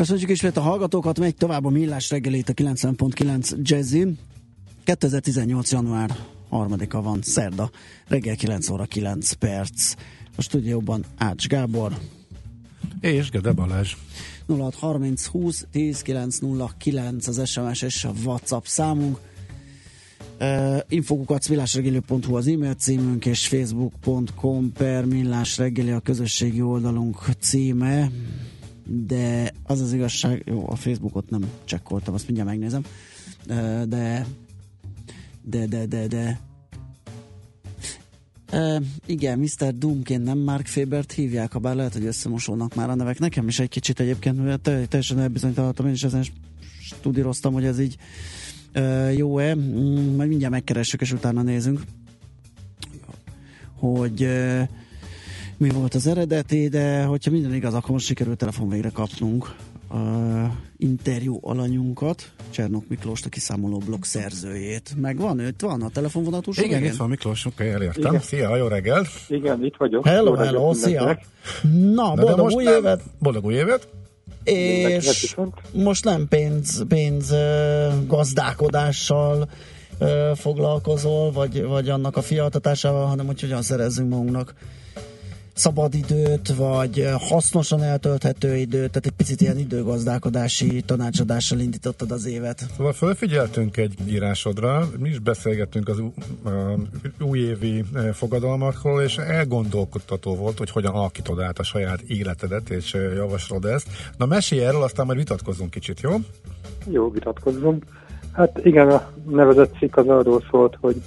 Köszönjük ismét a hallgatókat, megy tovább a millás reggelét a 90.9 Jazzy. 2018. január 3-a van, szerda, reggel 9 óra 9 perc. A stúdióban Ács Gábor. És Gede Balázs. 0630 20 10 909 az SMS és a WhatsApp számunk. Uh, infokukat millásreggelő.hu az e-mail címünk és facebook.com per millásreggeli a közösségi oldalunk címe de az az igazság, jó, a Facebookot nem csekkoltam, azt mindjárt megnézem, de de, de, de, de Uh, igen, Mr. Doomként nem Mark Fabert hívják, ha bár lehet, hogy összemosódnak már a nevek. Nekem is egy kicsit egyébként, mert teljesen elbizonytalanodtam, én is ezen studíroztam, hogy ez így uh, jó-e. Mm, majd mindjárt megkeressük, és utána nézünk, hogy uh, mi volt az eredeti, de hogyha minden igaz, akkor most sikerült telefon végre kapnunk a interjú alanyunkat, Csernok Miklós, a kiszámoló blog szerzőjét. Megvan ő? Itt van a telefonvonatus? Igen, igen, itt van Miklós, oké, okay, elértem. Igen. Szia, jó reggel! Igen, itt vagyok. Hello, jó hello, szia! Na, Na boldog új évet! Boldog új évet! És most nem pénz, pénz gazdálkodással foglalkozol, vagy, vagy annak a fiatatásával, hanem hogy hogyan szerezzünk magunknak szabadidőt, vagy hasznosan eltölthető időt, tehát egy picit ilyen időgazdálkodási tanácsadással indítottad az évet. Szóval felfigyeltünk egy írásodra, mi is beszélgettünk az újévi fogadalmakról, és elgondolkodtató volt, hogy hogyan alakítod át a saját életedet, és javaslod ezt. Na mesélj erről, aztán majd vitatkozunk kicsit, jó? Jó, vitatkozzunk. Hát igen, a nevezett cikk az arról szólt, hogy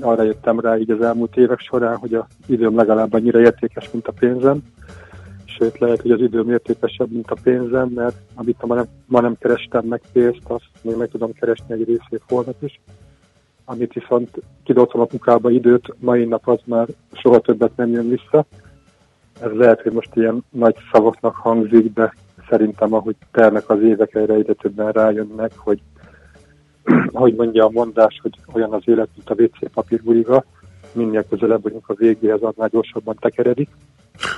arra jöttem rá így az elmúlt évek során, hogy az időm legalább annyira értékes, mint a pénzem. Sőt, lehet, hogy az időm értékesebb, mint a pénzem, mert amit ma nem, ma nem kerestem meg pénzt, azt még meg tudom keresni egy részét holnap is. Amit viszont kidoltam a munkába időt, mai nap az már soha többet nem jön vissza. Ez lehet, hogy most ilyen nagy szavaknak hangzik, de szerintem ahogy ternek az évek, erre egyre többen rájönnek, hogy ahogy mondja a mondás, hogy olyan az élet, mint a WC papírbuliga, minél közelebb vagyunk a végéhez, annál gyorsabban tekeredik.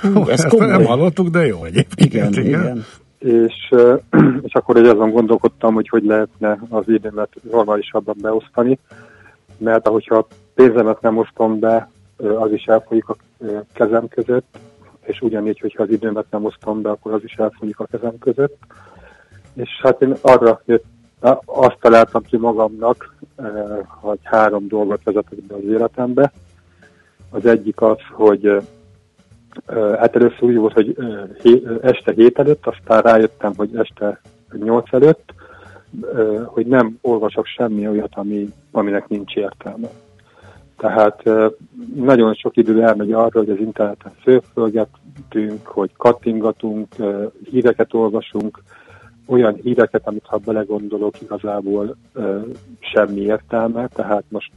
Hú, ezt komoly. nem hallottuk, de jó egyébként. Igen, igen. igen. És, és akkor egy azon gondolkodtam, hogy hogy lehetne az időmet normálisabban beosztani, mert ahogyha pénzemet nem osztom be, az is elfolyik a kezem között, és ugyanígy, hogyha az időmet nem osztom be, akkor az is elfolyik a kezem között. És hát én arra jött azt találtam ki magamnak, eh, hogy három dolgot vezetek be az életembe. Az egyik az, hogy eh, hát először úgy volt, hogy eh, este hét előtt, aztán rájöttem, hogy este nyolc előtt, hogy nem olvasok semmi olyat, ami, aminek nincs értelme. Tehát nagyon sok idő elmegy arra, hogy az interneten fölfölgetünk, hogy kattingatunk, híreket olvasunk, olyan híreket, amit ha belegondolok, igazából ö, semmi értelme, tehát most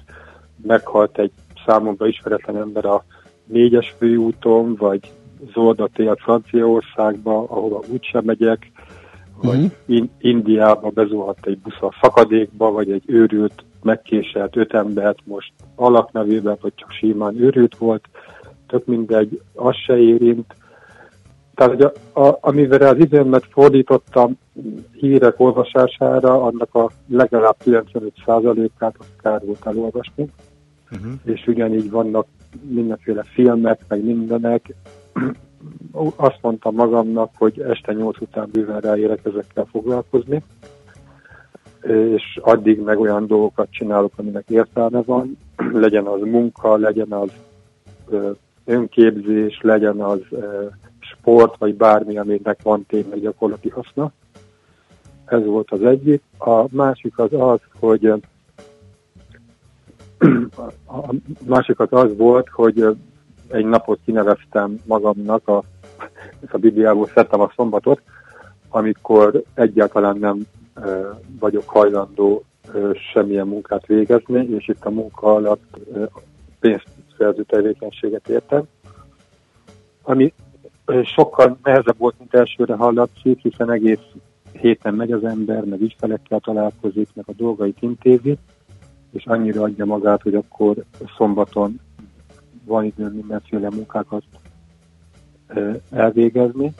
meghalt egy számomra ismeretlen ember a négyes főúton, vagy Zolda tél Franciaországba, ahova úgysem megyek, vagy uh-huh. in- Indiába bezuhant egy busz a szakadékba, vagy egy őrült, megkéselt öt embert most alaknevében, vagy csak simán őrült volt, tök mindegy, az se érint. Tehát, hogy a, a, amivel az időmet fordítottam hírek olvasására, annak a legalább 95%-át azt kár volt elolvasni. Uh-huh. És ugyanígy vannak mindenféle filmek, meg mindenek. Azt mondtam magamnak, hogy este nyolc után bőven ráérek ezekkel foglalkozni, és addig meg olyan dolgokat csinálok, aminek értelme van, legyen az munka, legyen az önképzés, legyen az sport, vagy bármi, aminek van tényleg gyakorlati haszna. Ez volt az egyik. A másik az az, hogy a másik az az volt, hogy egy napot kineveztem magamnak, a, a Bibliából szedtem a szombatot, amikor egyáltalán nem vagyok hajlandó semmilyen munkát végezni, és itt a munka alatt pénzszerző tevékenységet értem. Ami sokkal nehezebb volt, mint elsőre hallatszik, hiszen egész héten megy az ember, meg ügyfelekkel találkozik, meg a dolgait intézi, és annyira adja magát, hogy akkor szombaton van idő mindenféle munkákat elvégezni,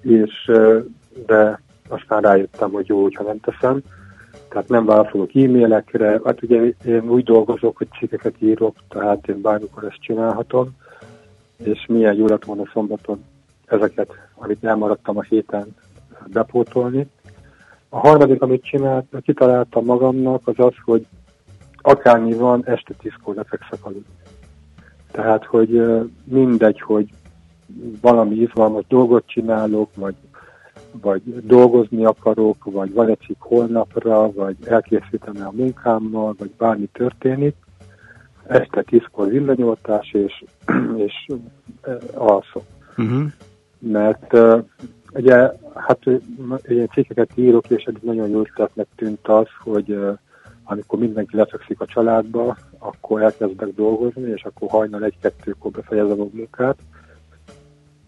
és de aztán rájöttem, hogy jó, hogyha nem teszem. Tehát nem válaszolok e-mailekre. Hát ugye én úgy dolgozok, hogy cikkeket írok, tehát én bármikor ezt csinálhatom, és milyen jó lett volna szombaton ezeket, amit elmaradtam a héten bepótolni. A harmadik, amit csinált, kitaláltam magamnak, az az, hogy akármi van, este tízkor lefekszek aludni. Tehát, hogy mindegy, hogy valami izgalmas dolgot csinálok, vagy, vagy dolgozni akarok, vagy van egy cikk holnapra, vagy elkészítem a munkámmal, vagy bármi történik, este tízkor villanyoltás, és, és alszom. Uh-huh. Mert ugye, hát ilyen cikkeket írok, és egy nagyon jó ötletnek tűnt az, hogy amikor mindenki lefekszik a családba, akkor elkezdek dolgozni, és akkor hajnal egy-kettőkor befejezem a munkát.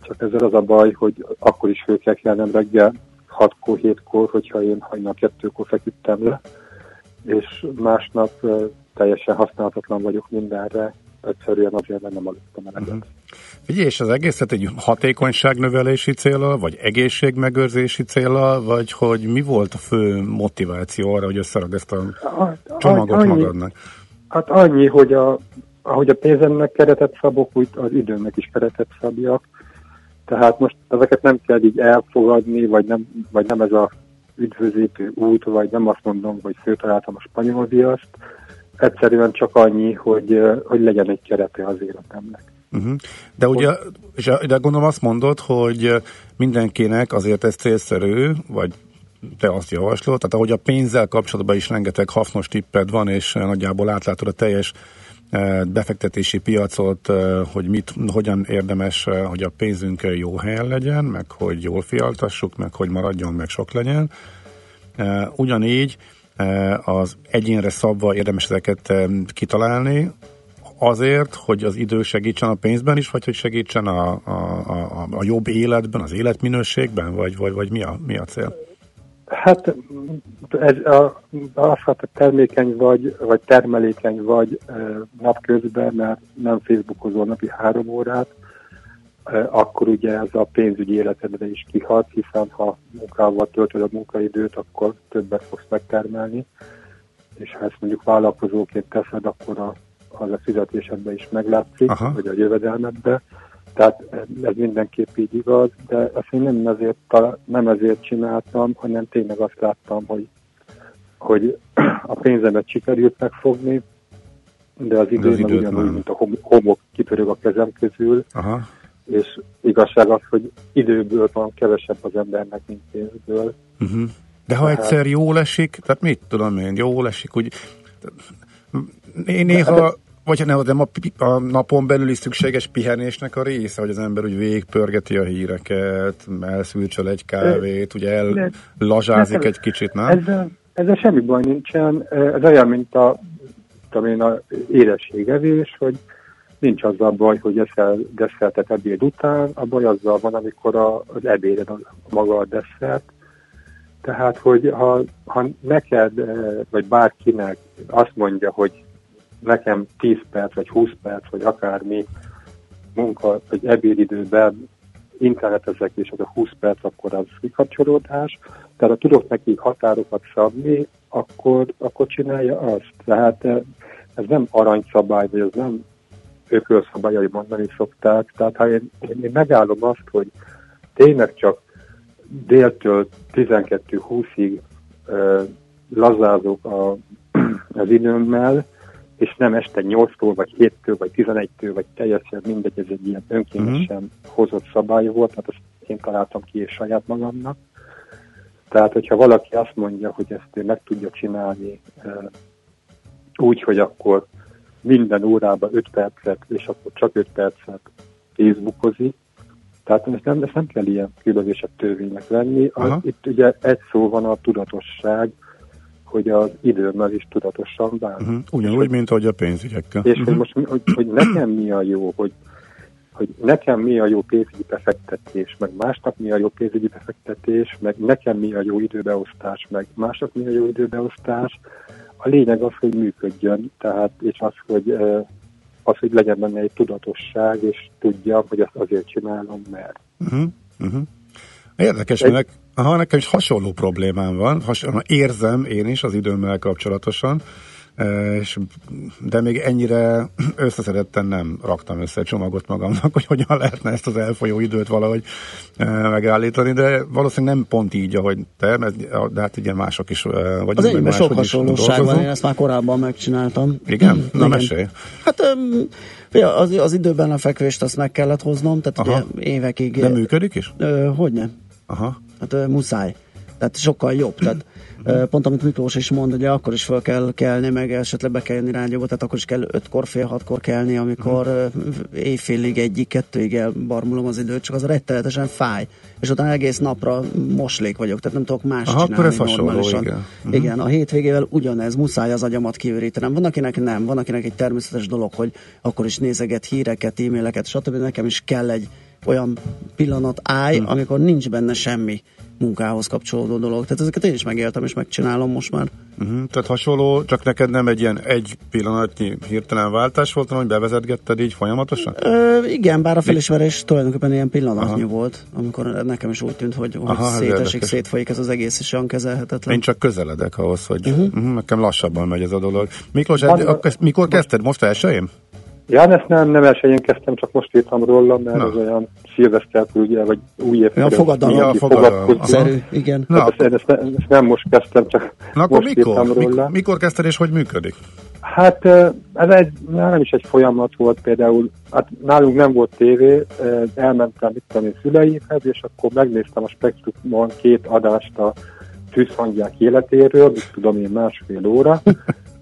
Csak ezzel az a baj, hogy akkor is föl kell kelnem reggel 6-kor, 7-kor, hogyha én hajnal kettőkor feküdtem le, és másnap teljesen használhatatlan vagyok mindenre, egyszerűen azért nem aludtam eleget. Uh-huh. Figyelj, és az egészet egy hatékonyságnövelési célra, vagy egészségmegőrzési célra, vagy hogy mi volt a fő motiváció arra, hogy összerag ezt a csomagot annyi, magadnak? Hát annyi, hogy a, ahogy a pénzemnek keretet szabok, úgy az időmnek is keretet szabjak. Tehát most ezeket nem kell így elfogadni, vagy nem, vagy nem ez a üdvözítő út, vagy nem azt mondom, hogy főtaláltam a spanyol viaszt, egyszerűen csak annyi, hogy, hogy legyen egy kerete az életemnek. Uh-huh. De ugye, és de gondolom azt mondod, hogy mindenkinek azért ez célszerű, vagy te azt javaslod, tehát ahogy a pénzzel kapcsolatban is rengeteg hasznos tipped van, és nagyjából átlátod a teljes befektetési piacot, hogy mit, hogyan érdemes, hogy a pénzünk jó helyen legyen, meg hogy jól fialtassuk, meg hogy maradjon, meg sok legyen. Ugyanígy az egyénre szabva érdemes ezeket kitalálni, azért, hogy az idő segítsen a pénzben is, vagy hogy segítsen a, a, a, a jobb életben, az életminőségben, vagy, vagy, vagy mi, a, mi a cél? Hát ez a, az, hogy termékeny vagy, vagy termelékeny vagy napközben, mert nem Facebookozol napi három órát, akkor ugye ez a pénzügyi életedre is kihat, hiszen ha munkával töltöd a munkaidőt, akkor többet fogsz megtermelni, és ha ezt mondjuk vállalkozóként teszed, akkor a, az a fizetésedben is meglátszik, Aha. vagy a jövedelmedbe. Tehát ez mindenképp így igaz, de ezt én nem ezért, nem ezért csináltam, hanem tényleg azt láttam, hogy, hogy a pénzemet sikerült megfogni, de az idő ugyanúgy, mint a homok kipörög a kezem közül, Aha és igazság az, hogy időből van kevesebb az embernek, mint pénzből. Uh-huh. De ha tehát... egyszer jól esik, tehát mit tudom én, jól esik, úgy néha, de, vagy ne, nem a, a napon belüli szükséges pihenésnek a része, hogy az ember úgy végpörgeti a híreket, elszülcsöl egy kávét, de, ugye ellazsázik egy kicsit, nem? Ezzel, ezzel semmi baj nincsen, ez olyan, mint a, tudom én, a érességevés, hogy nincs azzal baj, hogy eszel desszertet ebéd után, a baj azzal van, amikor a, az ebéded a, maga a desszert. Tehát, hogy ha, ha neked, eh, vagy bárkinek azt mondja, hogy nekem 10 perc, vagy 20 perc, vagy akármi munka, vagy ebédidőben internetezek, és az a 20 perc, akkor az kikapcsolódás. Tehát ha tudok neki határokat szabni, akkor, akkor csinálja azt. Tehát eh, ez nem aranyszabály, vagy ez nem ökölszabályai mondani szokták. Tehát ha én, én megállom azt, hogy tényleg csak déltől 12-20-ig lazázok a, az időmmel, és nem este 8-tól, vagy 7-től, vagy 11-től, vagy teljesen mindegy, ez egy ilyen önkéntesen uh-huh. hozott szabály volt, tehát azt én találtam ki és saját magamnak. Tehát, hogyha valaki azt mondja, hogy ezt ő meg tudja csinálni úgy, hogy akkor minden órában 5 percet, és akkor csak 5 percet Facebookozik, Tehát ezt nem, ezt nem kell ilyen különbözősebb törvénynek venni. Az, itt ugye egy szó van a tudatosság, hogy az időmmel is tudatosan bánunk. Uh-huh. Ugyanúgy, mint ahogy a pénzügyekkel. És uh-huh. hogy most hogy, hogy nekem mi a jó, hogy, hogy nekem mi a jó pénzügyi befektetés, meg másnak mi a jó pénzügyi befektetés, meg nekem mi a jó időbeosztás, meg másnak mi a jó időbeosztás. A lényeg az, hogy működjön, tehát és az, hogy az, hogy legyen benne egy tudatosság, és tudja, hogy azt azért csinálom, mert. Uh-huh. Uh-huh. Érdekes, egy... mert aha, nekem is hasonló problémám van, hasonló, érzem én is az időmmel kapcsolatosan, és, de még ennyire összeszedetten nem raktam össze csomagot magamnak, hogy hogyan lehetne ezt az elfolyó időt valahogy megállítani, de valószínűleg nem pont így, ahogy te, de hát ugye mások is vagy. Az enyémben sok hasonlóság van, én ezt már korábban megcsináltam. Igen? Na Igen. mesélj. Hát az, az időben a fekvést azt meg kellett hoznom, tehát Aha. ugye évekig. De működik is? Hogy nem? Aha. Hát muszáj. Tehát sokkal jobb. Tehát Pont amit Miklós is mond, ugye akkor is fel kell kelni, meg esetleg be kell jönni rádióba, tehát akkor is kell ötkor, fél hatkor kelni, amikor uh-huh. éjfélig egyik, kettőig elbarmulom az időt, csak az rettenetesen fáj. És utána egész napra moslék vagyok, tehát nem tudok más Aha, csinálni akkor normálisan. igen. Uh-huh. igen, a hétvégével ugyanez, muszáj az agyamat kiürítenem. Van, akinek nem, van, akinek egy természetes dolog, hogy akkor is nézeget híreket, e-maileket, stb. Nekem is kell egy olyan pillanat állj, uh-huh. amikor nincs benne semmi munkához kapcsolódó dolog. Tehát ezeket én is megéltem, és megcsinálom most már. Uh-huh. Tehát hasonló, csak neked nem egy ilyen egy pillanatnyi hirtelen váltás volt, hanem hogy bevezetgetted így folyamatosan? Ö, igen, bár a felismerés tulajdonképpen ilyen pillanatnyi Aha. volt, amikor nekem is úgy tűnt, hogy, Aha, hogy szétesik, szétfolyik ez az egész, és olyan kezelhetetlen. Én csak közeledek ahhoz, hogy uh-huh. Uh-huh, nekem lassabban megy ez a dolog. Miklós, Van, mikor kezdted? Most elsőjén? Ja, ezt nem, nem elsőjén kezdtem, csak most írtam róla, mert Na. az olyan szilveszter ugye, vagy új év. Ja, fogadalom. Ja, fogadalom. Szerű, igen. Na, hát ezt, ezt, ezt, nem most kezdtem, csak Na, akkor most mikor? írtam róla. Mikor, mikor kezdted és hogy működik? Hát ez egy, nem is egy folyamat volt például, hát nálunk nem volt tévé, elmentem itt a szüleimhez, és akkor megnéztem a Spektrumon két adást a tűzhangyák életéről, mit tudom én másfél óra,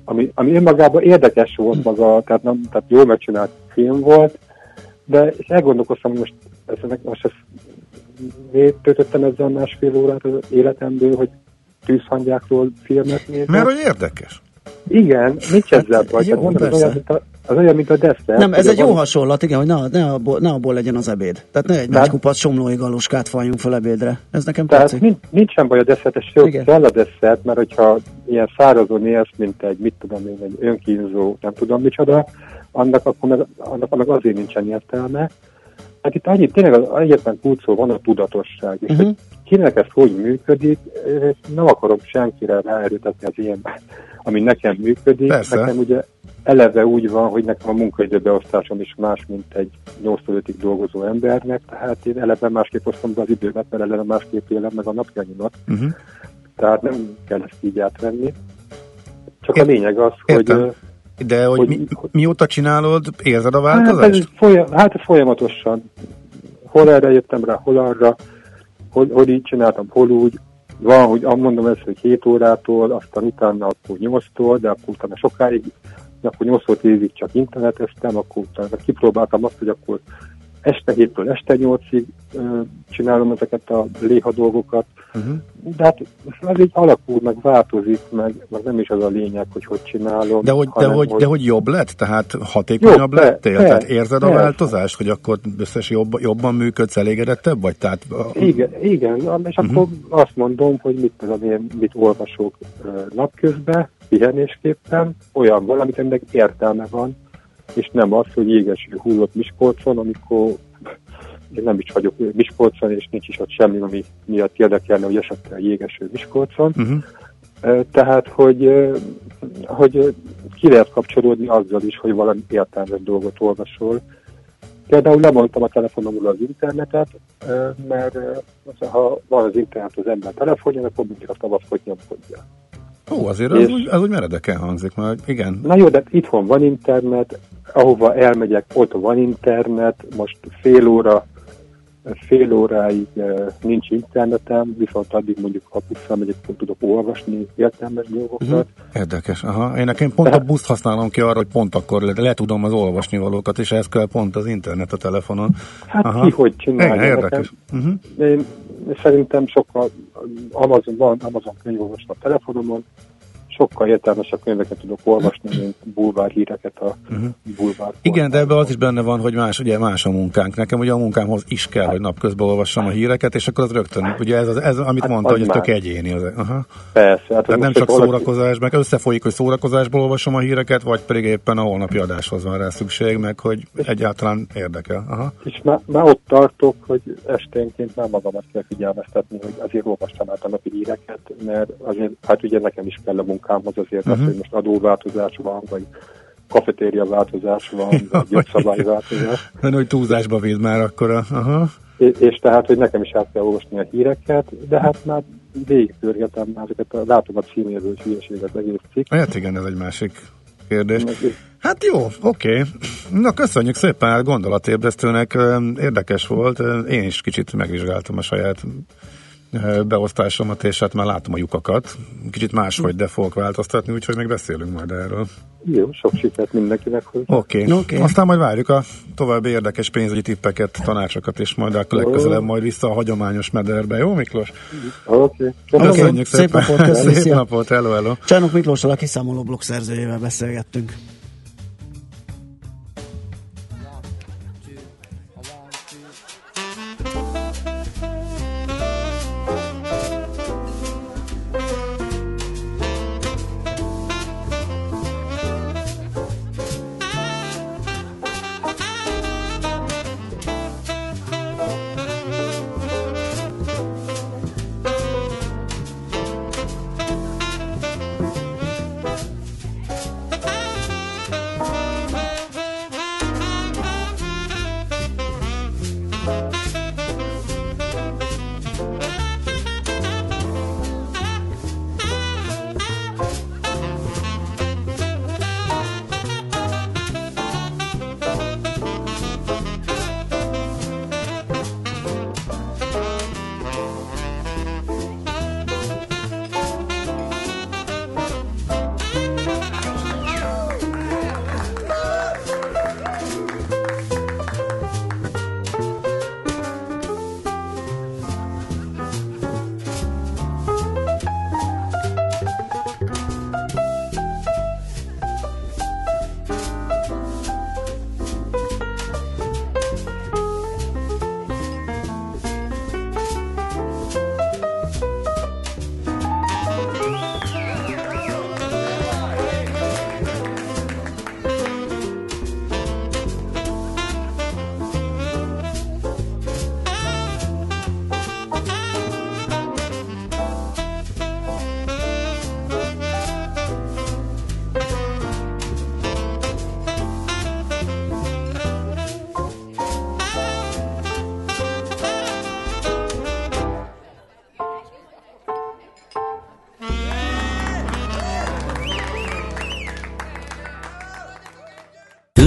ami, ami önmagában érdekes volt maga, tehát, nem, tehát jól megcsinált film volt, de és elgondolkoztam, hogy most, ezt, most ezt miért töltöttem ezzel másfél órát az életemből, hogy tűzhangyákról filmet nézem. Mert hogy érdekes. Igen, nincs hát, ezzel baj. Jó, mondom, az, olyan, mint a, az olyan, mint a desszert. Nem, ez egy van... jó hasonlat, igen, hogy ne, ne, abból, ne abból legyen az ebéd. Tehát ne egy Tehát... nagy kupac somlói galuskát faljunk fel ebédre. Ez nekem Tehát tetszik. Nincs, nincsen baj a desszert, sőt, kell a desszert, mert hogyha ilyen szárazon élsz, mint egy, mit tudom én, egy önkínzó, nem tudom micsoda, annak, akkor meg, annak, annak azért nincsen értelme. Hát itt annyit, tényleg az egyetlen kulcsszó van a tudatosság, és uh-huh. hogy kinek ez hogy működik, nem akarom senkire ráerőtetni az ilyen, ami nekem működik. Persze. Nekem ugye eleve úgy van, hogy nekem a munkaidőbeosztásom is más, mint egy 8 ig dolgozó embernek, tehát én eleve másképp osztom be az időmet, mert eleve másképp élem meg a napjaimat. Uh-huh. Tehát nem kell ezt így átvenni. Csak Ért, a lényeg az, Értem. hogy de hogy, hogy mi, mióta csinálod, érzed a változást? Hát, folyam, hát folyamatosan. Hol erre jöttem rá, hol arra, hol, hol így csináltam, hol úgy. Van, hogy mondom ezt, hogy 7 órától, aztán utána akkor 8-tól, de akkor utána sokáig, akkor 8 évig csak interneteztem, akkor utána kipróbáltam azt, hogy akkor este héttől este nyolcig csinálom ezeket a léha dolgokat, uh-huh. de hát ez így alakul, meg változik, meg, meg nem is az a lényeg, hogy hogy csinálom. De hogy, de hogy, hogy... De hogy jobb lett? Tehát hatékonyabb jobb, lettél? Be, Tehát érzed a be, változást, hogy akkor összes jobb, jobban működsz, elégedettebb vagy? Tehát, igen, igen, és uh-huh. akkor azt mondom, hogy mit tudom én, mit olvasok napközben, pihenésképpen, olyan valamit, ennek értelme van, és nem az, hogy jégeső hullott Miskolcon, amikor én nem is vagyok Miskolcon, és nincs is ott semmi, ami miatt érdekelne, hogy esetleg jégeső Miskolcon. Uh-huh. Tehát, hogy, hogy ki lehet kapcsolódni azzal is, hogy valami értelmes dolgot olvasol. Például lemondtam a telefonomról az internetet, mert ha van az internet az ember telefonja, akkor mindig a tavaszkot nyomkodja. Ó, azért és, az, úgy, az úgy meredeken hangzik, mert igen. Na jó, de itthon van internet, ahova elmegyek, ott van internet, most fél óra fél óráig nincs internetem, viszont addig mondjuk, ha busszal megyek, tudok olvasni értelmes dolgokat. Uh-huh. Érdekes. Aha. Én nekem pont Tehát, a buszt használom ki arra, hogy pont akkor le, le tudom az olvasni valókat, és ez kell pont az internet a telefonon. Hát Aha. ki hogy csinálja. Igen, érdekes. Uh-huh. Én szerintem sokkal Amazon van, Amazon könyvolvasó a telefonomon, sokkal értelmesebb könyveket tudok olvasni, mint bulvár híreket a uh-huh. bulvár. Igen, de ebben az is benne van, hogy más, ugye más a munkánk. Nekem ugye a munkámhoz is kell, hogy napközben olvassam a híreket, és akkor az rögtön, ugye ez, az, ez amit hát mondta, hogy ez tök egyéni. Az, aha. Persze. Hát Tehát nem csak szórakozás, meg összefolyik, hogy szórakozásból olvasom a híreket, vagy pedig éppen a holnapi adáshoz van rá szükség, meg hogy egyáltalán érdekel. Aha. És már, már ott tartok, hogy esténként már magamat kell figyelmeztetni, hogy azért olvastam át a napi híreket, mert azért, hát ugye nekem is kell a munka munkámhoz azért uh-huh. az, hogy most adóváltozás van, vagy kafetéria változás van, vagy jogszabályváltozás. Ön, hogy túlzásba véd már akkor a... Aha. És, és tehát, hogy nekem is át kell olvasni a híreket, de hát már végigpörgetem már ezeket a látom a címéből hülyeséget egész cikk. Hát igen, ez egy másik kérdés. Hát jó, oké. Okay. Na köszönjük szépen gondolatébresztőnek, érdekes volt. Én is kicsit megvizsgáltam a saját beosztásomat, és hát már látom a lyukakat. Kicsit máshogy, de fogok változtatni, úgyhogy még beszélünk majd erről. Jó, sok sikert mindenkinek. Oké, okay. okay. aztán majd várjuk a további érdekes pénzügyi tippeket, tanácsokat, és majd a legközelebb majd vissza a hagyományos mederbe. Jó, Miklós? Oké. Okay. Köszönjük okay. szépen. Szép napot, Szép napot, hello, hello. Csánok Miklóssal, a kiszámoló blog szerzőjével beszélgettünk.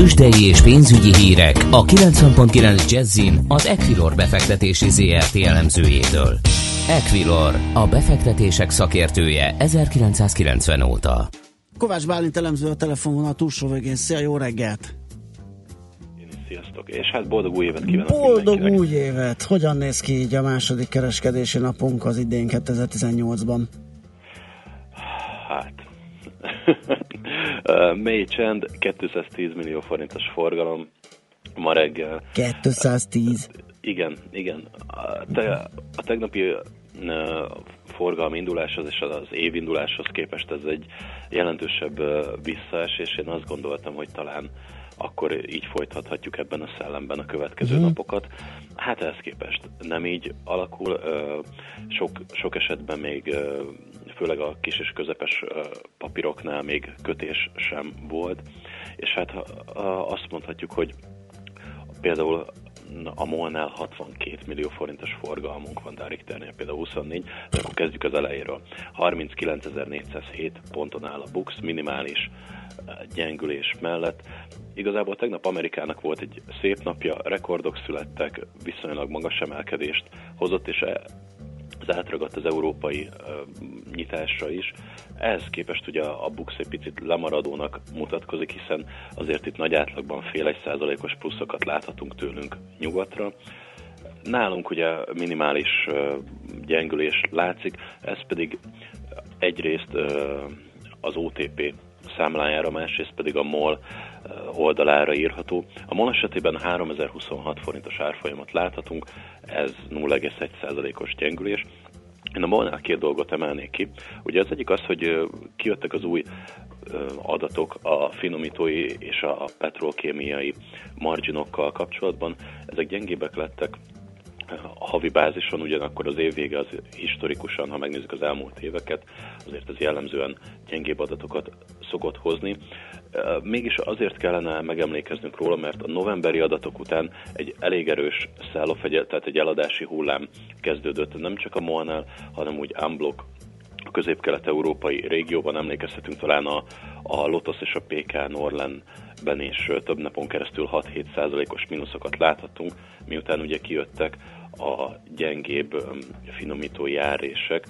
Tőzsdei és pénzügyi hírek a 90.9 Jazzin az Equilor befektetési ZRT elemzőjétől. Equilor, a befektetések szakértője 1990 óta. Kovács Bálint elemző a telefonvonal túlsó végén. Szia, jó reggelt! Sziasztok, és hát boldog új évet kívánok Boldog új évet! Hogyan néz ki így a második kereskedési napunk az idén 2018-ban? Hát, mély csend, 210 millió forintos forgalom ma reggel. 210? Igen, igen. A, te, a tegnapi forgalmi induláshoz és az évinduláshoz képest ez egy jelentősebb visszaesés. Én azt gondoltam, hogy talán akkor így folytathatjuk ebben a szellemben a következő uh-huh. napokat. Hát ehhez képest nem így alakul. Sok, sok esetben még főleg a kis és közepes papíroknál még kötés sem volt, és hát azt mondhatjuk, hogy például a molnál 62 millió forintos forgalmunk van, de a például 24, de akkor kezdjük az elejéről. 39.407 ponton áll a Bux, minimális gyengülés mellett. Igazából tegnap Amerikának volt egy szép napja, rekordok születtek, viszonylag magas emelkedést hozott, és az átragadt az európai uh, nyitásra is. Ehhez képest ugye a Bux egy picit lemaradónak mutatkozik, hiszen azért itt nagy átlagban fél egy százalékos pluszokat láthatunk tőlünk nyugatra. Nálunk ugye minimális uh, gyengülés látszik, ez pedig egyrészt uh, az OTP számlájára, másrészt pedig a MOL oldalára írható. A MOL esetében 3026 forintos árfolyamat láthatunk, ez 0,1%-os gyengülés. Én a MOL-nál két dolgot emelnék ki. Ugye az egyik az, hogy kijöttek az új adatok a finomítói és a petrolkémiai marginokkal kapcsolatban. Ezek gyengébbek lettek, a havi bázison, ugyanakkor az év vége az historikusan, ha megnézzük az elmúlt éveket, azért ez jellemzően gyengébb adatokat szokott hozni. Mégis azért kellene megemlékeznünk róla, mert a novemberi adatok után egy elég erős sell tehát egy eladási hullám kezdődött nem csak a MOL-nál, hanem úgy unblock a közép-kelet-európai régióban. Emlékezhetünk talán a, a Lotus és a PK Norlandben is több napon keresztül 6-7 százalékos mínuszokat láthattunk, miután ugye kijöttek a gyengébb finomító járések,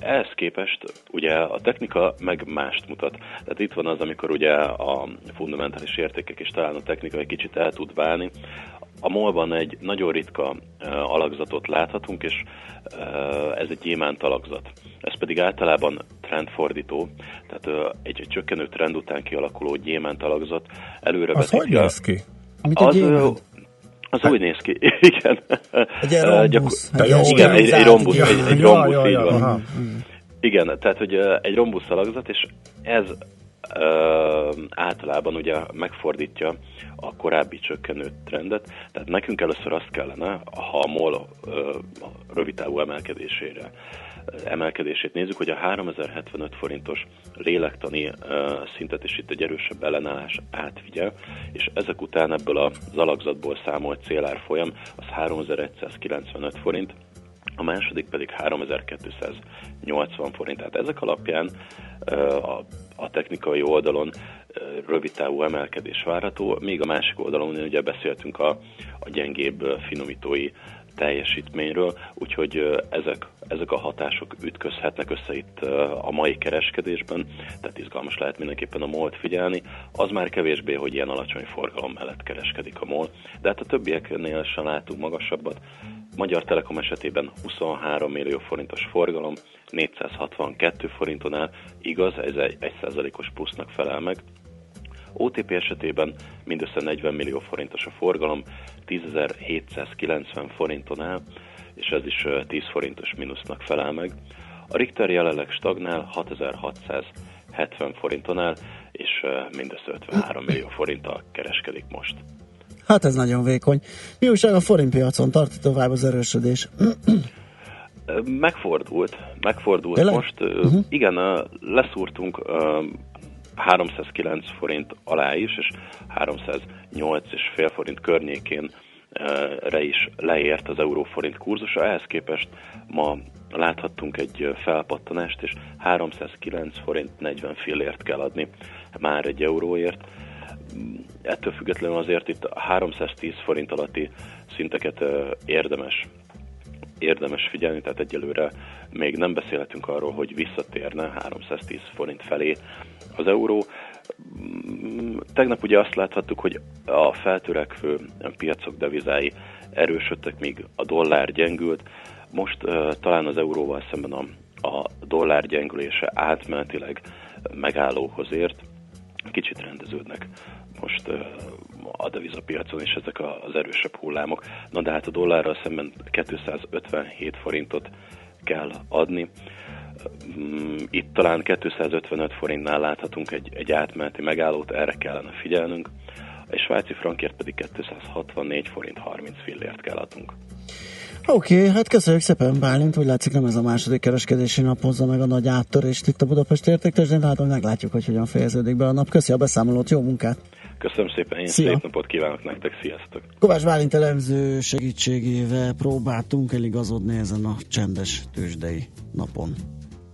ehhez képest ugye a technika meg mást mutat. Tehát itt van az, amikor ugye a fundamentális értékek és talán a technika egy kicsit el tud válni. A molban egy nagyon ritka alakzatot láthatunk, és ez egy gyémánt alakzat. Ez pedig általában trendfordító, tehát egy, egy csökkenő trend után kialakuló gyémánt alakzat előre Az hogy néz ki? Amit az, az hát, úgy néz ki, igen. Egy rombusz. Gyakor- egy igen, egy, egy rombusz, egy, egy rombusz, ja, így van. Aha. Igen, tehát hogy egy rombusz alakzat, és ez ö, általában ugye megfordítja a korábbi csökkenő trendet, tehát nekünk először azt kellene, ha a MOL rövidtávú emelkedésére emelkedését nézzük, hogy a 3075 forintos lélektani szintet is itt egy erősebb ellenállás átvigye, és ezek után ebből az alakzatból számolt célárfolyam az 3195 forint, a második pedig 3280 forint. Tehát ezek alapján a, technikai oldalon rövid távú emelkedés várható, míg a másik oldalon ugye beszéltünk a, a gyengébb finomítói teljesítményről, úgyhogy ezek, ezek a hatások ütközhetnek össze itt a mai kereskedésben, tehát izgalmas lehet mindenképpen a MOL-t figyelni. Az már kevésbé, hogy ilyen alacsony forgalom mellett kereskedik a MOL, de hát a többieknél sem látunk magasabbat. Magyar Telekom esetében 23 millió forintos forgalom, 462 forinton áll, igaz, ez egy 1%-os plusznak felel meg, OTP esetében mindössze 40 millió forintos a forgalom, 10.790 forinton áll, és ez is 10 forintos mínusznak felel meg. A Richter jelenleg stagnál 6670 forinton áll, és mindössze 53 millió forinttal kereskedik most. Hát ez nagyon vékony. Mi újság a forintpiacon? Tart tovább az erősödés? Megfordult, megfordult. Tényleg? Most uh-huh. igen, leszúrtunk 309 forint alá is, és 308 és fél forint környékén re is leért az euróforint kurzusa. Ehhez képest ma láthattunk egy felpattanást, és 309 forint 40 fillért kell adni már egy euróért. Ettől függetlenül azért itt 310 forint alatti szinteket érdemes érdemes figyelni, tehát egyelőre még nem beszélhetünk arról, hogy visszatérne 310 forint felé az euró. Tegnap ugye azt láthattuk, hogy a feltörekvő piacok devizái erősödtek, míg a dollár gyengült. Most uh, talán az euróval szemben a, a dollár gyengülése átmenetileg megállóhoz ért. Kicsit rendeződnek most a devizapiacon is ezek az erősebb hullámok. Na de hát a dollárral szemben 257 forintot kell adni. Mm, itt talán 255 forintnál láthatunk egy, egy átmeneti megállót, erre kellene figyelnünk, és svájci frankért pedig 264 forint 30 fillért kell adnunk. Oké, okay, hát köszönjük szépen Bálint, hogy látszik nem ez a második kereskedési nap hozza meg a nagy áttörést itt a Budapest értéktesdén, hát meglátjuk, hogy hogyan fejeződik be a nap. Köszi a beszámolót, jó munkát! Köszönöm szépen, én Szia. szép napot kívánok nektek, sziasztok! Kovács Bálint elemző segítségével próbáltunk eligazodni ezen a csendes tőzsdei napon.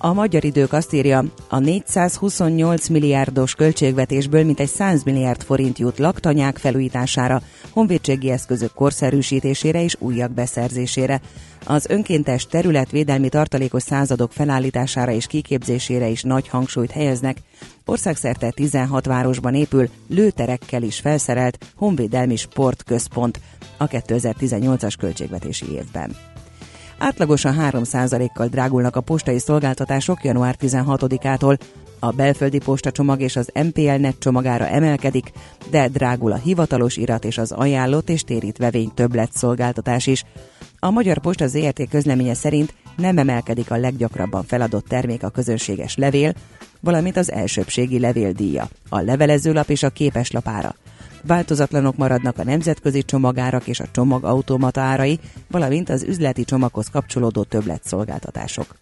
A magyar idők azt írja, a 428 milliárdos költségvetésből mintegy 100 milliárd forint jut laktanyák felújítására, honvédségi eszközök korszerűsítésére és újak beszerzésére. Az önkéntes területvédelmi tartalékos századok felállítására és kiképzésére is nagy hangsúlyt helyeznek. Országszerte 16 városban épül, lőterekkel is felszerelt honvédelmi sportközpont a 2018-as költségvetési évben. Átlagosan 3%-kal drágulnak a postai szolgáltatások január 16-ától. A belföldi postacsomag és az MPL net csomagára emelkedik, de drágul a hivatalos irat és az ajánlott és térítvevény többlet szolgáltatás is. A Magyar Posta ZRT közleménye szerint nem emelkedik a leggyakrabban feladott termék a közönséges levél, valamint az elsőbségi levéldíja, a levelezőlap és a képeslapára. Változatlanok maradnak a nemzetközi csomagárak és a csomagautomata árai, valamint az üzleti csomaghoz kapcsolódó többletszolgáltatások.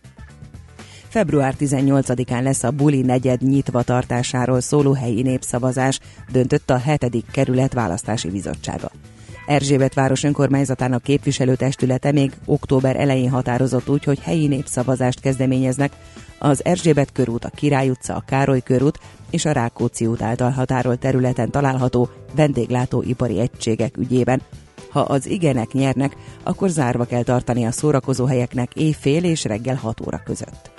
Február 18-án lesz a Buli negyed nyitva tartásáról szóló helyi népszavazás, döntött a 7. kerület választási bizottsága. Erzsébet város önkormányzatának képviselőtestülete még október elején határozott úgy, hogy helyi népszavazást kezdeményeznek az Erzsébet körút, a Király utca, a Károly körút és a Rákóczi út által határolt területen található vendéglátóipari egységek ügyében. Ha az igenek nyernek, akkor zárva kell tartani a szórakozó helyeknek éjfél és reggel 6 óra között.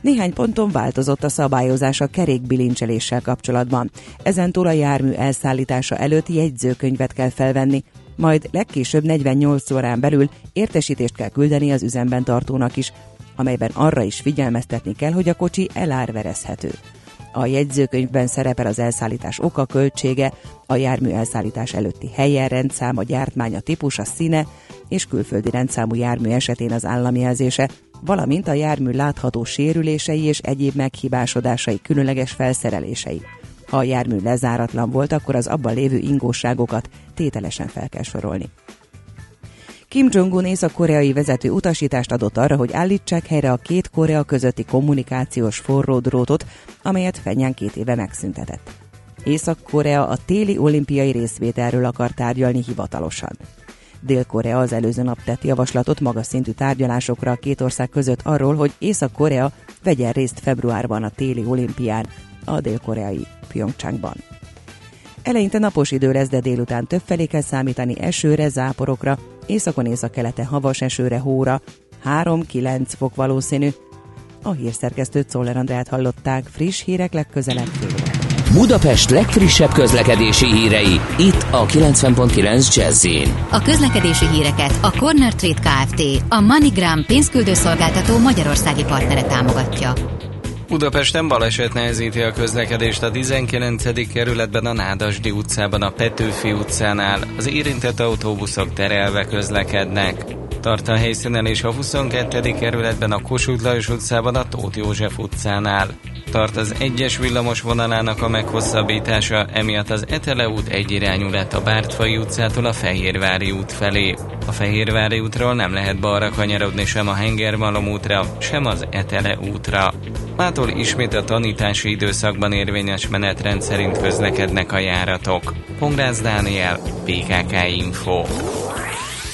Néhány ponton változott a szabályozás a kerékbilincseléssel kapcsolatban. Ezen túl a jármű elszállítása előtt jegyzőkönyvet kell felvenni, majd legkésőbb 48 órán belül értesítést kell küldeni az üzemben tartónak is, amelyben arra is figyelmeztetni kell, hogy a kocsi elárverezhető. A jegyzőkönyvben szerepel az elszállítás oka, költsége, a jármű elszállítás előtti helye, rendszám, a gyártmány, a típus, a színe és külföldi rendszámú jármű esetén az állami jelzése, valamint a jármű látható sérülései és egyéb meghibásodásai különleges felszerelései. Ha a jármű lezáratlan volt, akkor az abban lévő ingóságokat tételesen fel kell sorolni. Kim Jong-un észak-koreai vezető utasítást adott arra, hogy állítsák helyre a két Korea közötti kommunikációs forró drótot, amelyet Fenyán két éve megszüntetett. Észak-Korea a téli olimpiai részvételről akar tárgyalni hivatalosan. Dél-Korea az előző nap tett javaslatot magas szintű tárgyalásokra a két ország között arról, hogy Észak-Korea vegyen részt februárban a téli olimpián a dél-koreai Pyeongchangban. Eleinte napos idő lesz, de délután többfelé kell számítani esőre, záporokra, északon északkeleten havas esőre, hóra, 3-9 fok valószínű. A hírszerkesztőt Szoller Andrát hallották, friss hírek legközelebb. Budapest legfrissebb közlekedési hírei, itt a 90.9 jazz A közlekedési híreket a Corner Trade Kft. a MoneyGram pénzküldőszolgáltató magyarországi partnere támogatja. Budapesten baleset nehezíti a közlekedést a 19. kerületben a Nádasdi utcában, a Petőfi utcánál. Az érintett autóbuszok terelve közlekednek. Tart a helyszínen és a 22. kerületben a Kossuth Lajos utcában, a Tóth József utcánál tart az egyes villamos vonalának a meghosszabbítása, emiatt az Etele út egyirányú lett a Bártfai utcától a Fehérvári út felé. A Fehérvári útról nem lehet balra kanyarodni sem a Hengermalom útra, sem az Etele útra. Mától ismét a tanítási időszakban érvényes menetrend szerint közlekednek a járatok. Pongrász Dániel, PKK Info.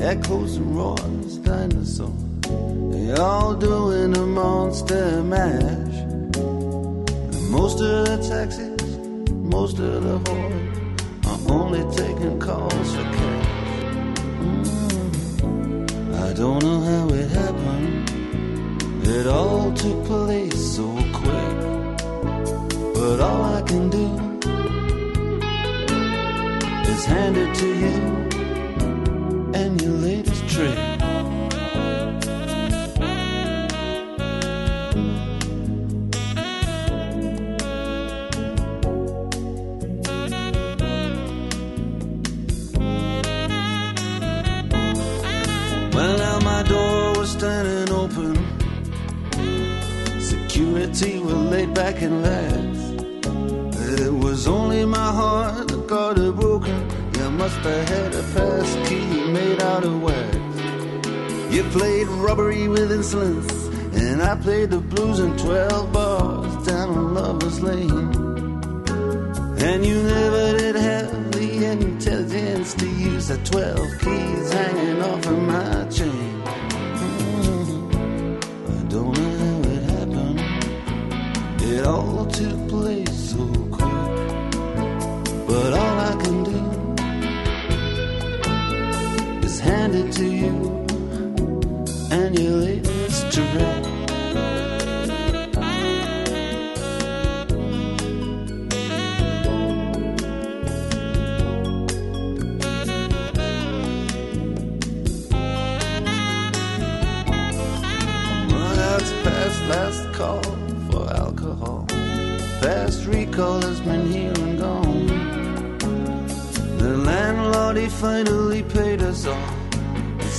Echoes and roars, dinosaurs, they all doing a monster mash. And most of the taxis, most of the whores are only taking calls for cash. Mm. I don't know how it happened. It all took place so quick. But all I can do is hand it to you your latest trick. Insolence, and I played the blues in 12 bars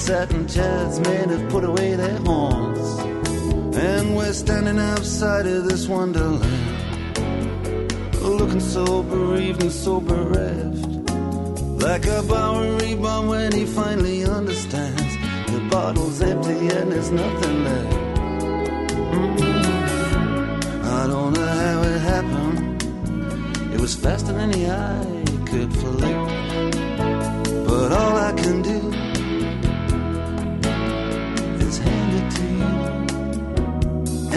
satin chairs men have put away their horns. And we're standing outside of this wonderland. Looking so bereaved and so bereft. Like a Bowery bomb when he finally understands. The bottle's empty and there's nothing left. Mm-hmm. I don't know how it happened. It was faster than the eye could flick. But all I can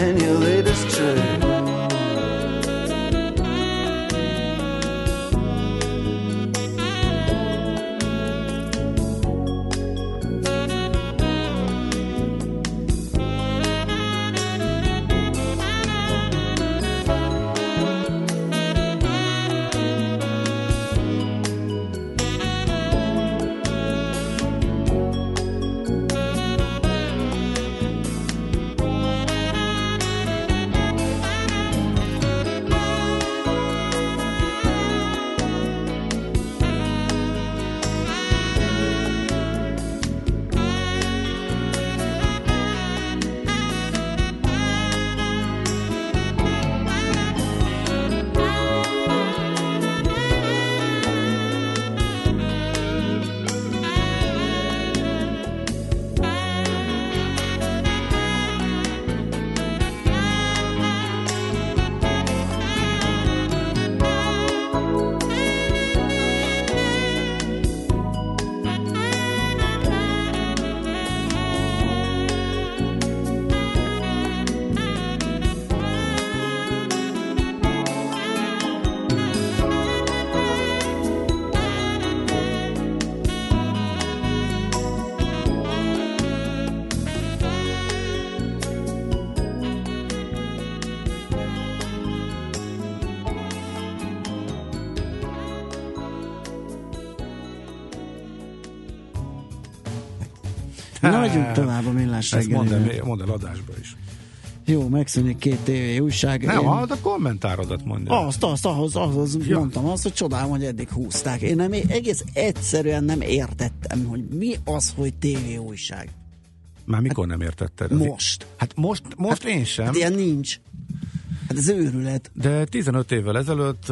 and your latest trick. Megyünk tovább a millás Ezt mondd el, mondd el adásba is. Jó, megszűnik két tévé újság. Nem, Én- hallod a kommentárodat mondja. Azt, azt, ahhoz, ahhoz ja. mondtam azt, hogy csodálom, hogy eddig húzták. Én nem, egész egyszerűen nem értettem, hogy mi az, hogy tévé újság. Már mikor nem értetted? Az- Most. Hát most, most én sem. Hát ilyen nincs. Hát ez őrület. De 15 évvel ezelőtt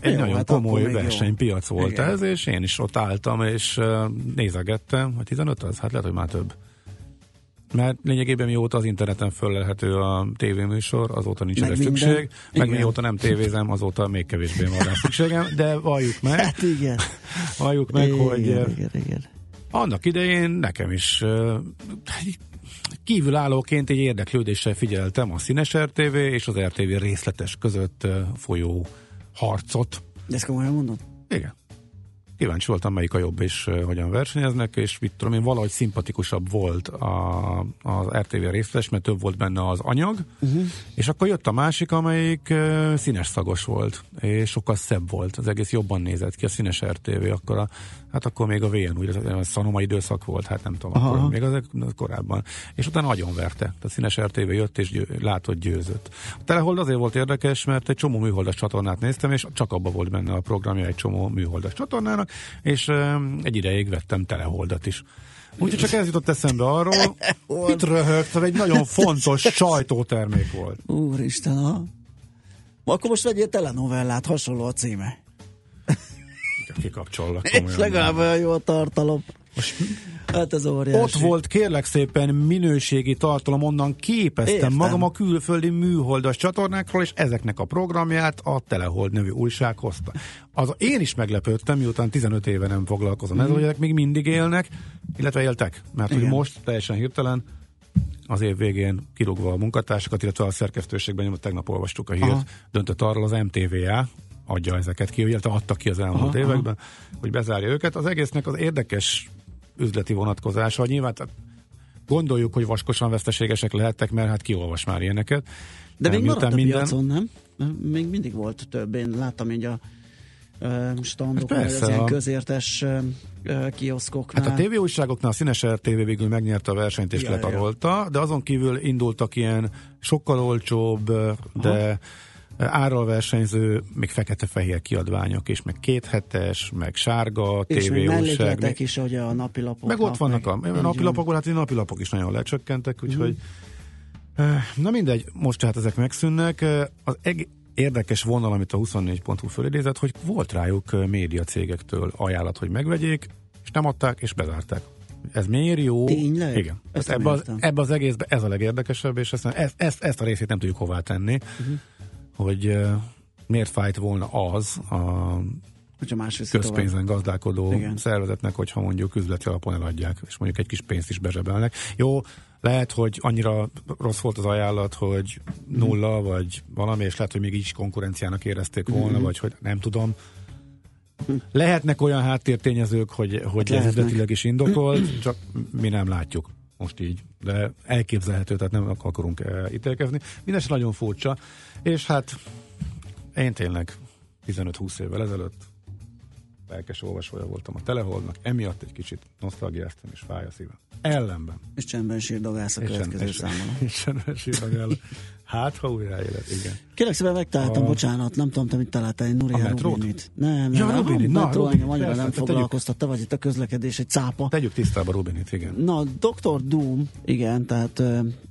egy Jó, nagyon hát komoly jó. versenypiac volt Igen. ez, és én is ott álltam, és nézegettem, hogy 15 az? Hát lehet, hogy már több. Mert lényegében mióta az interneten föllelhető a tévéműsor, azóta nincs Meg erre szükség, meg Igen. mióta nem tévézem, azóta még kevésbé van rá szükségem, de valljuk meg, Hát igen. valljuk meg, igen, hogy igen, uh, igen, igen. annak idején nekem is uh, kívülállóként egy érdeklődéssel figyeltem a Színes RTV és az RTV részletes között uh, folyó harcot. De ezt komolyan mondod? Igen. Kíváncsi voltam, melyik a jobb, és hogyan versenyeznek, és mit tudom én, valahogy szimpatikusabb volt a, az RTV részletes, mert több volt benne az anyag, uh-huh. és akkor jött a másik, amelyik színes szagos volt, és sokkal szebb volt, az egész jobban nézett ki, a színes RTV, akkor a, hát akkor még a VN, úgy, a szanoma időszak volt, hát nem tudom, Aha. akkor, még az korábban. És utána nagyon verte. A színes RTV jött, és győ, látott győzött. A Telehold azért volt érdekes, mert egy csomó műholdas csatornát néztem, és csak abba volt benne a programja egy csomó műholdas csatornának, és um, egy ideig vettem Teleholdat is. Úgyhogy csak ez jutott eszembe arról, itt röhögtem, egy nagyon fontos sajtótermék volt. Úristen, ha. Akkor most vegyél telenovellát, hasonló a címe. Kikapcsollak És legalább olyan jó a tartalom. Hát ez óriási. Ott volt kérlek szépen minőségi tartalom, onnan képeztem Értem. magam a külföldi műholdas csatornákról, és ezeknek a programját a Telehold nevű újság hozta. Az, én is meglepődtem, miután 15 éve nem foglalkozom hogy ezek még mindig élnek, illetve éltek, mert hogy Igen. most teljesen hirtelen az év végén kirúgva a munkatársakat, illetve a szerkesztőségben, tegnap olvastuk a hírt, Aha. döntött arról az MTVA, adja ezeket ki, illetve adta ki az elmúlt Aha, években, hogy bezárja őket. Az egésznek az érdekes üzleti vonatkozása, hogy nyilván tehát gondoljuk, hogy vaskosan veszteségesek lehettek, mert hát ki olvas már ilyeneket. De még maradt a piacon, nem? Még mindig volt több. Én láttam így a ö, standokon, Hát az ilyen a- közértes kioszkoknál. Hát a tévéújságoknál a Színes RTV végül megnyerte a versenyt és Ja, ja, ja. letarolta, de azon kívül indultak ilyen sokkal olcsóbb, de árral versenyző, még fekete-fehér kiadványok, és meg kéthetes, meg sárga tévéújság. mellékletek Meg, is, ugye a napilapok. meg ott vannak a, a napilapokból, hát a napilapok is nagyon lecsökkentek, úgyhogy eh, na mindegy, most tehát ezek megszűnnek. Az eg- érdekes vonal, amit a 24.hu fölidézett, hogy volt rájuk média cégektől ajánlat, hogy megvegyék, és nem adták, és bezárták. Ez miért jó? Tényleg? Igen. Ebbe, az, ebbe az egészben ez a legérdekesebb, és ezt, ezt, ezt a részét nem tudjuk hová tenni, uh-huh. Hogy miért fájt volna az a Hogyha más viszi tovább. közpénzen gazdálkodó Igen. Szervezetnek, hogyha mondjuk üzleti alapon eladják, és mondjuk egy kis pénzt is bezsebelnek. Jó, lehet, hogy annyira rossz volt az ajánlat, hogy nulla, vagy valami, és lehet, hogy még így is konkurenciának érezték volna, vagy hogy nem tudom. Lehetnek olyan háttértényezők, hogy, hogy ez lehetnek. üzletileg is indokolt, csak mi nem látjuk most így, de elképzelhető, tehát nem akarunk eh, ítélkezni. Mindenesetre nagyon furcsa, és hát én tényleg 15-20 évvel ezelőtt lelkes olvasója voltam a Teleholdnak, emiatt egy kicsit nosztalgiáztam és fáj a szívem. Ellenben. És csendben sírdogálsz a És következő számon. És csendben sírdogál. Hát, ha újra élet, igen. Kérlek szépen megtaláltam, A- bocsánat, nem tudom, te mit találtál, egy Nuria? Rubinit. Nem, Ja, nem, Rubinit, na, metró Rubin, engem annyira nem foglalkoztatta, vagy itt a közlekedés egy cápa. Tegyük tisztába Rubinit, igen. Na, Dr. Doom, igen, tehát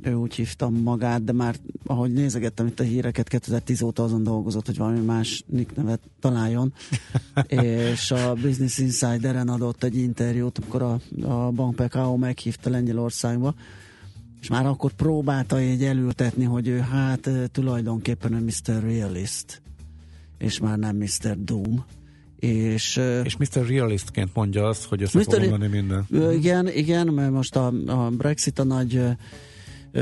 ő úgy hívta magát, de már ahogy nézegettem itt a híreket, 2010 óta azon dolgozott, hogy valami más nick nevet találjon, és a Business Insider-en adott egy interjút, amikor a, a Bank PKO meghívta Lengyelországba, és már akkor próbálta így elültetni, hogy ő hát tulajdonképpen ő Mr. Realist, és már nem Mr. Doom. És, És Mr. Realistként mondja azt, hogy össze Mr. fog mondani minden. Igen, igen, mert most a, a Brexit a nagy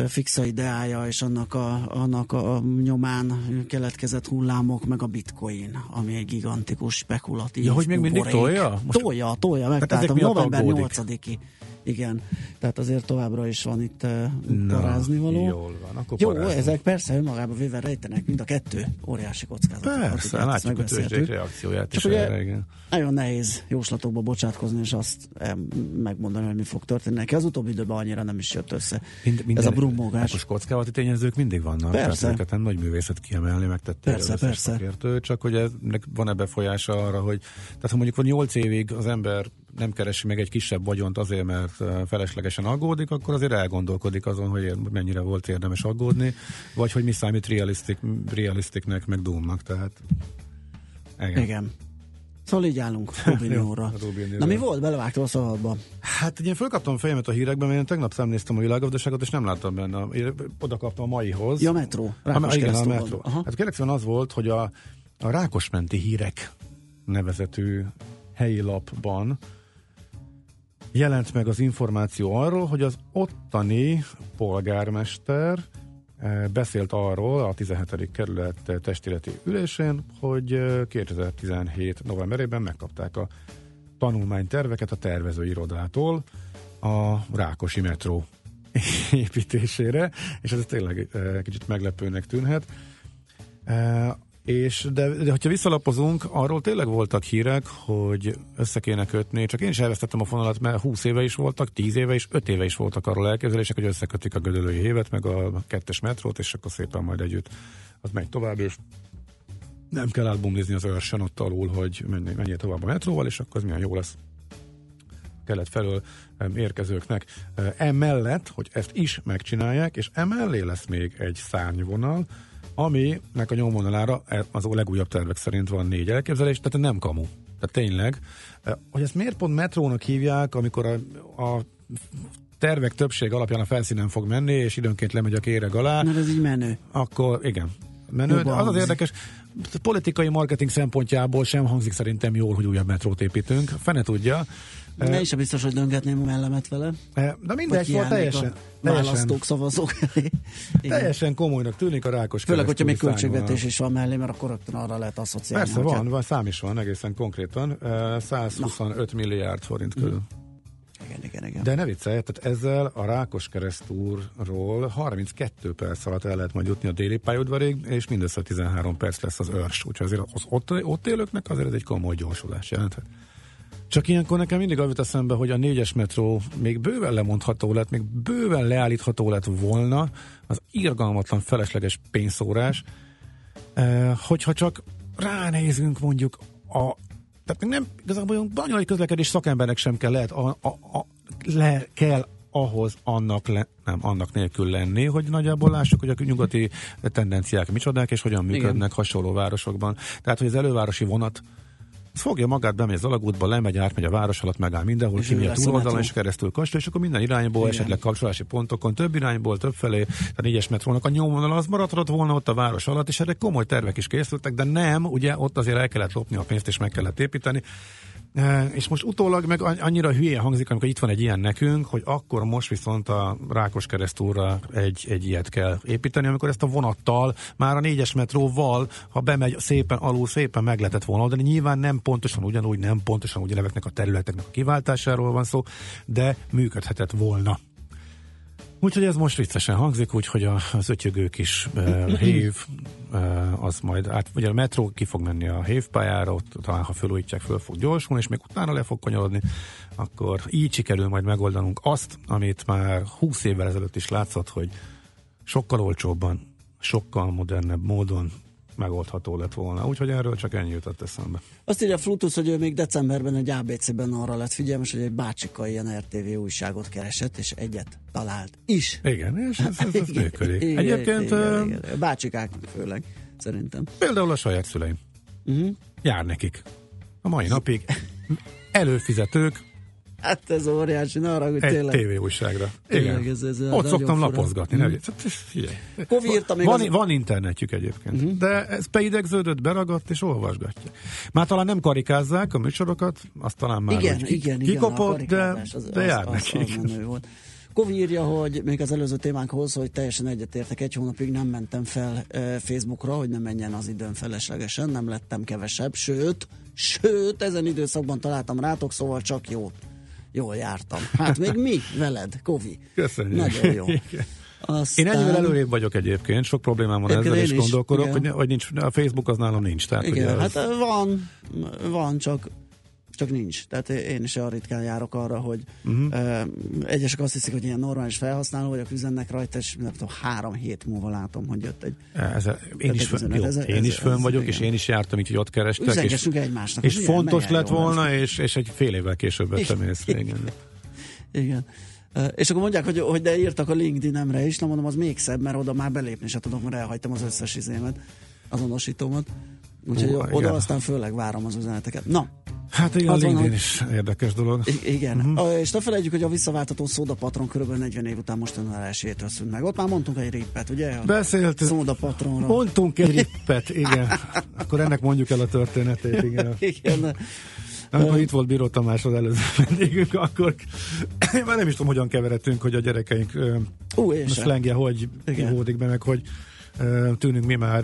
fixa ideája, és annak a, annak a nyomán keletkezett hullámok, meg a bitcoin, ami egy gigantikus spekulatív Ja, hogy még mindig buborék. tolja? Most- Tolja, tolja, ezek megtaláltam. miatt November aggódik. 8-i. Igen, tehát azért továbbra is van itt Na, parázni való. jól van, akkor Jó, parázzunk. ezek persze önmagában véve rejtenek, mind a kettő óriási kockázatot. Persze, Ezt látjuk a tőzsdék reakcióját Csak is ugye erre, igen. nagyon nehéz jóslatokba bocsátkozni, és azt eh, megmondani, hogy mi fog történni neki. Az utóbbi időben annyira nem is jött össze. Mind, Ez a brummogás. Most kockázati tényezők mindig vannak. Persze. Tehát nem nagy művészet kiemelni, megtette Persze, persze. szakértő, csak hogy ennek van-e befolyása arra, hogy tehát ha mondjuk van 8 évig az ember nem keresi meg egy kisebb vagyont azért, mert feleslegesen aggódik, akkor azért elgondolkodik azon, hogy mennyire volt érdemes aggódni, vagy hogy mi számít realistic, realisticnek, meg doomnak, tehát Igen. Igen. Szóval így állunk Rubinióra. Na mi volt? Belevágtál a szabadba. Hát ugye én fölkaptam a fejemet a hírekben, mert én tegnap szemnéztem a világgazdaságot, és nem láttam benne. Én oda kaptam a maihoz. Ja, a metró. Rákos a, igen, a metró. Aha. Hát kérlek az volt, hogy a, a Rákosmenti hírek nevezetű helyi lapban jelent meg az információ arról, hogy az ottani polgármester eh, beszélt arról a 17. kerület testületi ülésén, hogy eh, 2017 novemberében megkapták a tanulmányterveket a tervezőirodától a Rákosi metró építésére, és ez tényleg eh, kicsit meglepőnek tűnhet. És de, de hogyha visszalapozunk, arról tényleg voltak hírek, hogy össze kéne kötni, csak én is elvesztettem a fonalat, mert 20 éve is voltak, 10 éve is, 5 éve is voltak arról elképzelések, hogy összekötik a gödölői hévet, meg a kettes metrót, és akkor szépen majd együtt az megy tovább, és nem kell átbumlizni az őrsön ott alul, hogy menj- menjél tovább a metróval, és akkor az milyen jó lesz kelet felől érkezőknek. Emellett, hogy ezt is megcsinálják, és emellé lesz még egy szárnyvonal, aminek a nyomvonalára e, az a legújabb tervek szerint van négy elképzelés, tehát nem kamu. Tehát tényleg. E, Hogy ezt miért pont metrónak hívják, amikor a, a tervek többség alapján a felszínen fog menni, és időnként lemegy a kéreg alá, Mert ez így menő. akkor igen. Menő, Jobban az az érdekes, politikai marketing szempontjából sem hangzik szerintem jól, hogy újabb metrót építünk. Fene tudja. Ne is biztos, hogy döngetném a mellemet vele. De mindegy, Vagy szóval teljesen, választók, szavazók elé. Teljesen komolynak tűnik a rákos Főleg, hogyha még költségvetés is van mellé, mert akkor rögtön arra lehet asszociálni. Persze van, van, szám is van egészen konkrétan. E, 125 milliárd forint körül. Igen, igen, igen. De ne viccelj, tehát ezzel a Rákos keresztúrról 32 perc alatt el lehet majd jutni a déli pályaudvarig, és mindössze 13 perc lesz az őrs. Úgyhogy azért az ott, ott élőknek azért ez egy komoly gyorsulás jelenthet. Csak ilyenkor nekem mindig az jut eszembe, hogy a négyes metró még bőven lemondható lett, még bőven leállítható lett volna, az irgalmatlan felesleges pénzszórás, eh, hogyha csak ránézünk mondjuk a tehát még nem, igazából olyan banyai közlekedés szakembernek sem kell lehet, a, a, a, le kell ahhoz annak, le, nem, annak nélkül lenni, hogy nagyjából lássuk, hogy a nyugati tendenciák micsodák, és hogyan működnek Igen. hasonló városokban. Tehát, hogy az elővárosi vonat fogja magát, bemegy az alagútba, lemegy, átmegy a város alatt, megáll mindenhol, És kimegy a túloldalon, és keresztül kastély, és akkor minden irányból, Igen. esetleg kapcsolási pontokon, több irányból, több felé, a négyes metrónak a nyomvonal az maradhatott volna ott a város alatt, és erre komoly tervek is készültek, de nem, ugye ott azért el kellett lopni a pénzt, és meg kellett építeni. És most utólag meg an- annyira hülye hangzik, amikor itt van egy ilyen nekünk, hogy akkor most viszont a Rákos keresztúra egy, egy ilyet kell építeni, amikor ezt a vonattal, már a négyes metróval, ha bemegy szépen alul, szépen meg lehetett volna oldani. Nyilván nem pontosan ugyanúgy, nem pontosan úgy neveknek a területeknek a kiváltásáról van szó, de működhetett volna. Úgyhogy ez most viccesen hangzik, úgyhogy az ötyögő kis uh, hév, uh, az majd át, ugye a metró ki fog menni a hévpályára, ott talán ha felújítják, föl fog gyorsulni, és még utána le fog kanyarodni, akkor így sikerül majd megoldanunk azt, amit már 20 évvel ezelőtt is látszott, hogy sokkal olcsóbban, sokkal modernebb módon megoldható lett volna. Úgyhogy erről csak ennyi jutott eszembe. Azt írja Flutus, hogy ő még decemberben egy ABC-ben arra lett figyelmes, hogy egy bácsika ilyen RTV újságot keresett, és egyet talált is. Igen, és ez, ez, ez működik. Igen, Egyébként igen, ö, igen. Bácsikák főleg, szerintem. például a saját szüleim. Uh-huh. Jár nekik. A mai napig előfizetők Hát ez óriási, ne arra, hogy egy tényleg. tévéújságra. Tényleg, Igen. ez- ez Ott szoktam fura. lapozgatni. Mhm. Ne, vicc. Hát, figyelj. Kovi írta még van, az- van internetjük egyébként, uh-huh. de ez beidegződött, beragadt és olvasgatja. Már talán nem karikázzák a műsorokat, azt talán már igen, igen, igen, kikopott, a de, az, de jár az, neki. az, az menő volt. Kovi írja, hogy még az előző témánkhoz, hogy teljesen egyetértek, egy hónapig nem mentem fel e, Facebookra, hogy ne menjen az időn feleslegesen, nem lettem kevesebb, sőt, sőt, ezen időszakban találtam rátok, szóval csak jó, jól jártam. Hát még mi veled, Kovi? Köszönjük. Nagyon jó. Aztán... Én ennyivel előrébb vagyok egyébként, sok problémám van ezzel, és is, gondolkodok, igen. hogy, hogy nincs, a Facebook az nálam nincs. Tehát, Igen, ugye, hát van, van, csak csak nincs. Tehát én is olyan ritkán járok arra, hogy uh-huh. uh, egyesek azt hiszik, hogy ilyen normális felhasználó vagyok, üzennek rajta, és nem tudom, három hét múlva látom, hogy jött egy Ez, én is, üzenet. jó, Ez- én ez- is fönn vagyok, igen. és én is jártam, így, hogy ott kerestek. És, Üzengessünk egymásnak. és fontos lett volna, és, és egy fél évvel később vettem észre. Igen. Igen. És akkor mondják, hogy, hogy de írtak a LinkedIn-emre is, na mondom, az még szebb, mert oda már belépni se tudok, mert elhagytam az összes izémet, azonosítómat. Úgyhogy Hú, oda igen. aztán főleg várom az üzeneteket. Na, Hát igen, a van, LinkedIn is érdekes dolog. Igen. Uh-huh. És ne felejtjük, hogy a visszaváltató szóda patron kb. 40 év után most január 1 szűnt meg. Ott már mondtunk egy rippet, ugye? A Beszéltünk. Szóda patronra. Mondtunk egy rippet, igen. Akkor ennek mondjuk el a történetét, igen. Igen. Amikor itt volt Bíró Tamás az előző vendégünk, akkor én már nem is tudom, hogyan keveredtünk, hogy a gyerekeink Ú, a sem. szlengje hogy ivódik be, meg hogy tűnünk mi már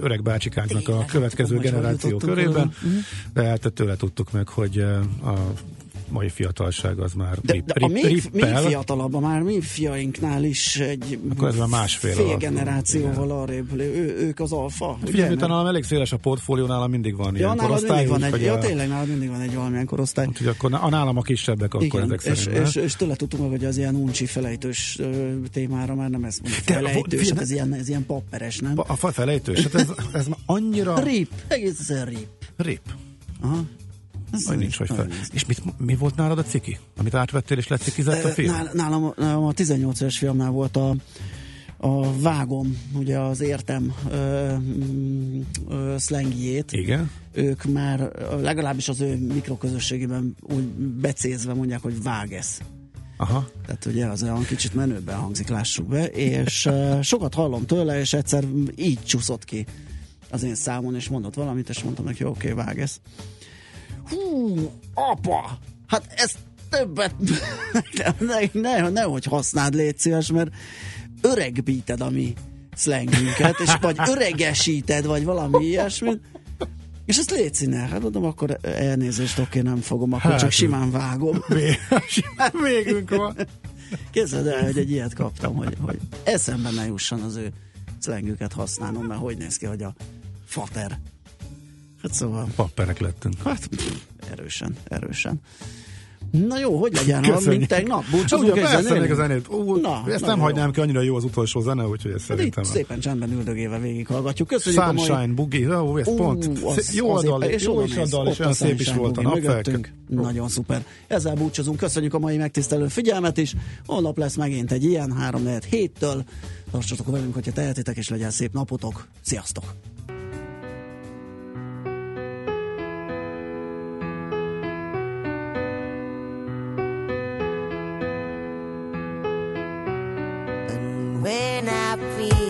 öreg bácsikánknak a következő generáció körében. Mhm. de hát tőle tudtuk meg, hogy a mai fiatalság az már De, rip, de a még rippel. fiatalabb, a már mi fiainknál is egy Akkor ez már másfél fél alatt. generációval arrébb, ő, ők az alfa. ugye? Figyelj, miután nálam elég széles a portfólió, nálam mindig van Ja, ilyen korosztály. van egy, ja, tényleg nálad mindig van egy valamilyen korosztály. Úgyhogy akkor a nálam a kisebbek, akkor Igen, ezek és, és, és, tőle tudtuk meg, hogy az ilyen uncsi felejtős témára már nem ez mondjuk felejtős, hát ez ilyen, ez ilyen papperes, nem? A felejtős, hát ez, ez már annyira Rip, egészen rip. rip. Aha. Hogy nincs, hogy fel. És mit, mi volt nálad a ciki? Amit átvettél és lecikizett a film? nál- Nálam, nálam a 18 éves filmnál volt a, a vágom, ugye az értem ö, mm, ö, szlengjét. Igen. Ők már legalábbis az ő mikroközösségében úgy becézve mondják, hogy vágesz. Aha. Tehát ugye az olyan kicsit menőben hangzik, lássuk be, és uh, sokat hallom tőle, és egyszer így csúszott ki az én számon, és mondott valamit, és mondtam neki, oké, okay, vágesz. Hú, apa! Hát ezt többet ne, ne, nehogy használd, légy szíves, mert öregbíted a mi szlengünket, és vagy öregesíted, vagy valami ilyesmit, és ezt légy színe. Hát mondom, akkor elnézést, oké, nem fogom, akkor Hát, csak simán vágom. Vé- Végünk van. Képzeld el, hogy egy ilyet kaptam, hogy, hogy eszembe ne jusson az ő szlengüket használnom, mert hogy néz ki, hogy a fater. Hát szóval, Papperek lettünk. hát pff, erősen, erősen. Na jó, hogy legyen, ha mint tegnap búcsúzunk Ugye, egy zenélünk? még a zenét. Ú, Na, ezt nem jó. hagynám ki, annyira jó az utolsó zene, úgyhogy ezt Hát Itt szerintem. szépen csendben üldögélve végighallgatjuk. Köszönjük a mai... Sunshine, Boogie, ó, ez Ú, pont. az- Jó a az dal, éppen- és jó is a dal, és olyan a szép is Sunshine volt a napfelk. Nagyon szuper. Ezzel búcsúzunk. Köszönjük a mai megtisztelő figyelmet is. Holnap lesz megint egy ilyen 3 4 héttől. Tartsatok velünk, hogyha tehetitek, és legyen szép napotok. Sziasztok! when I feel.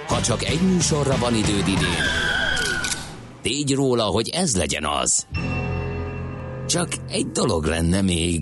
Csak egy műsorra van időd idén, tégy róla, hogy ez legyen az. Csak egy dolog lenne még.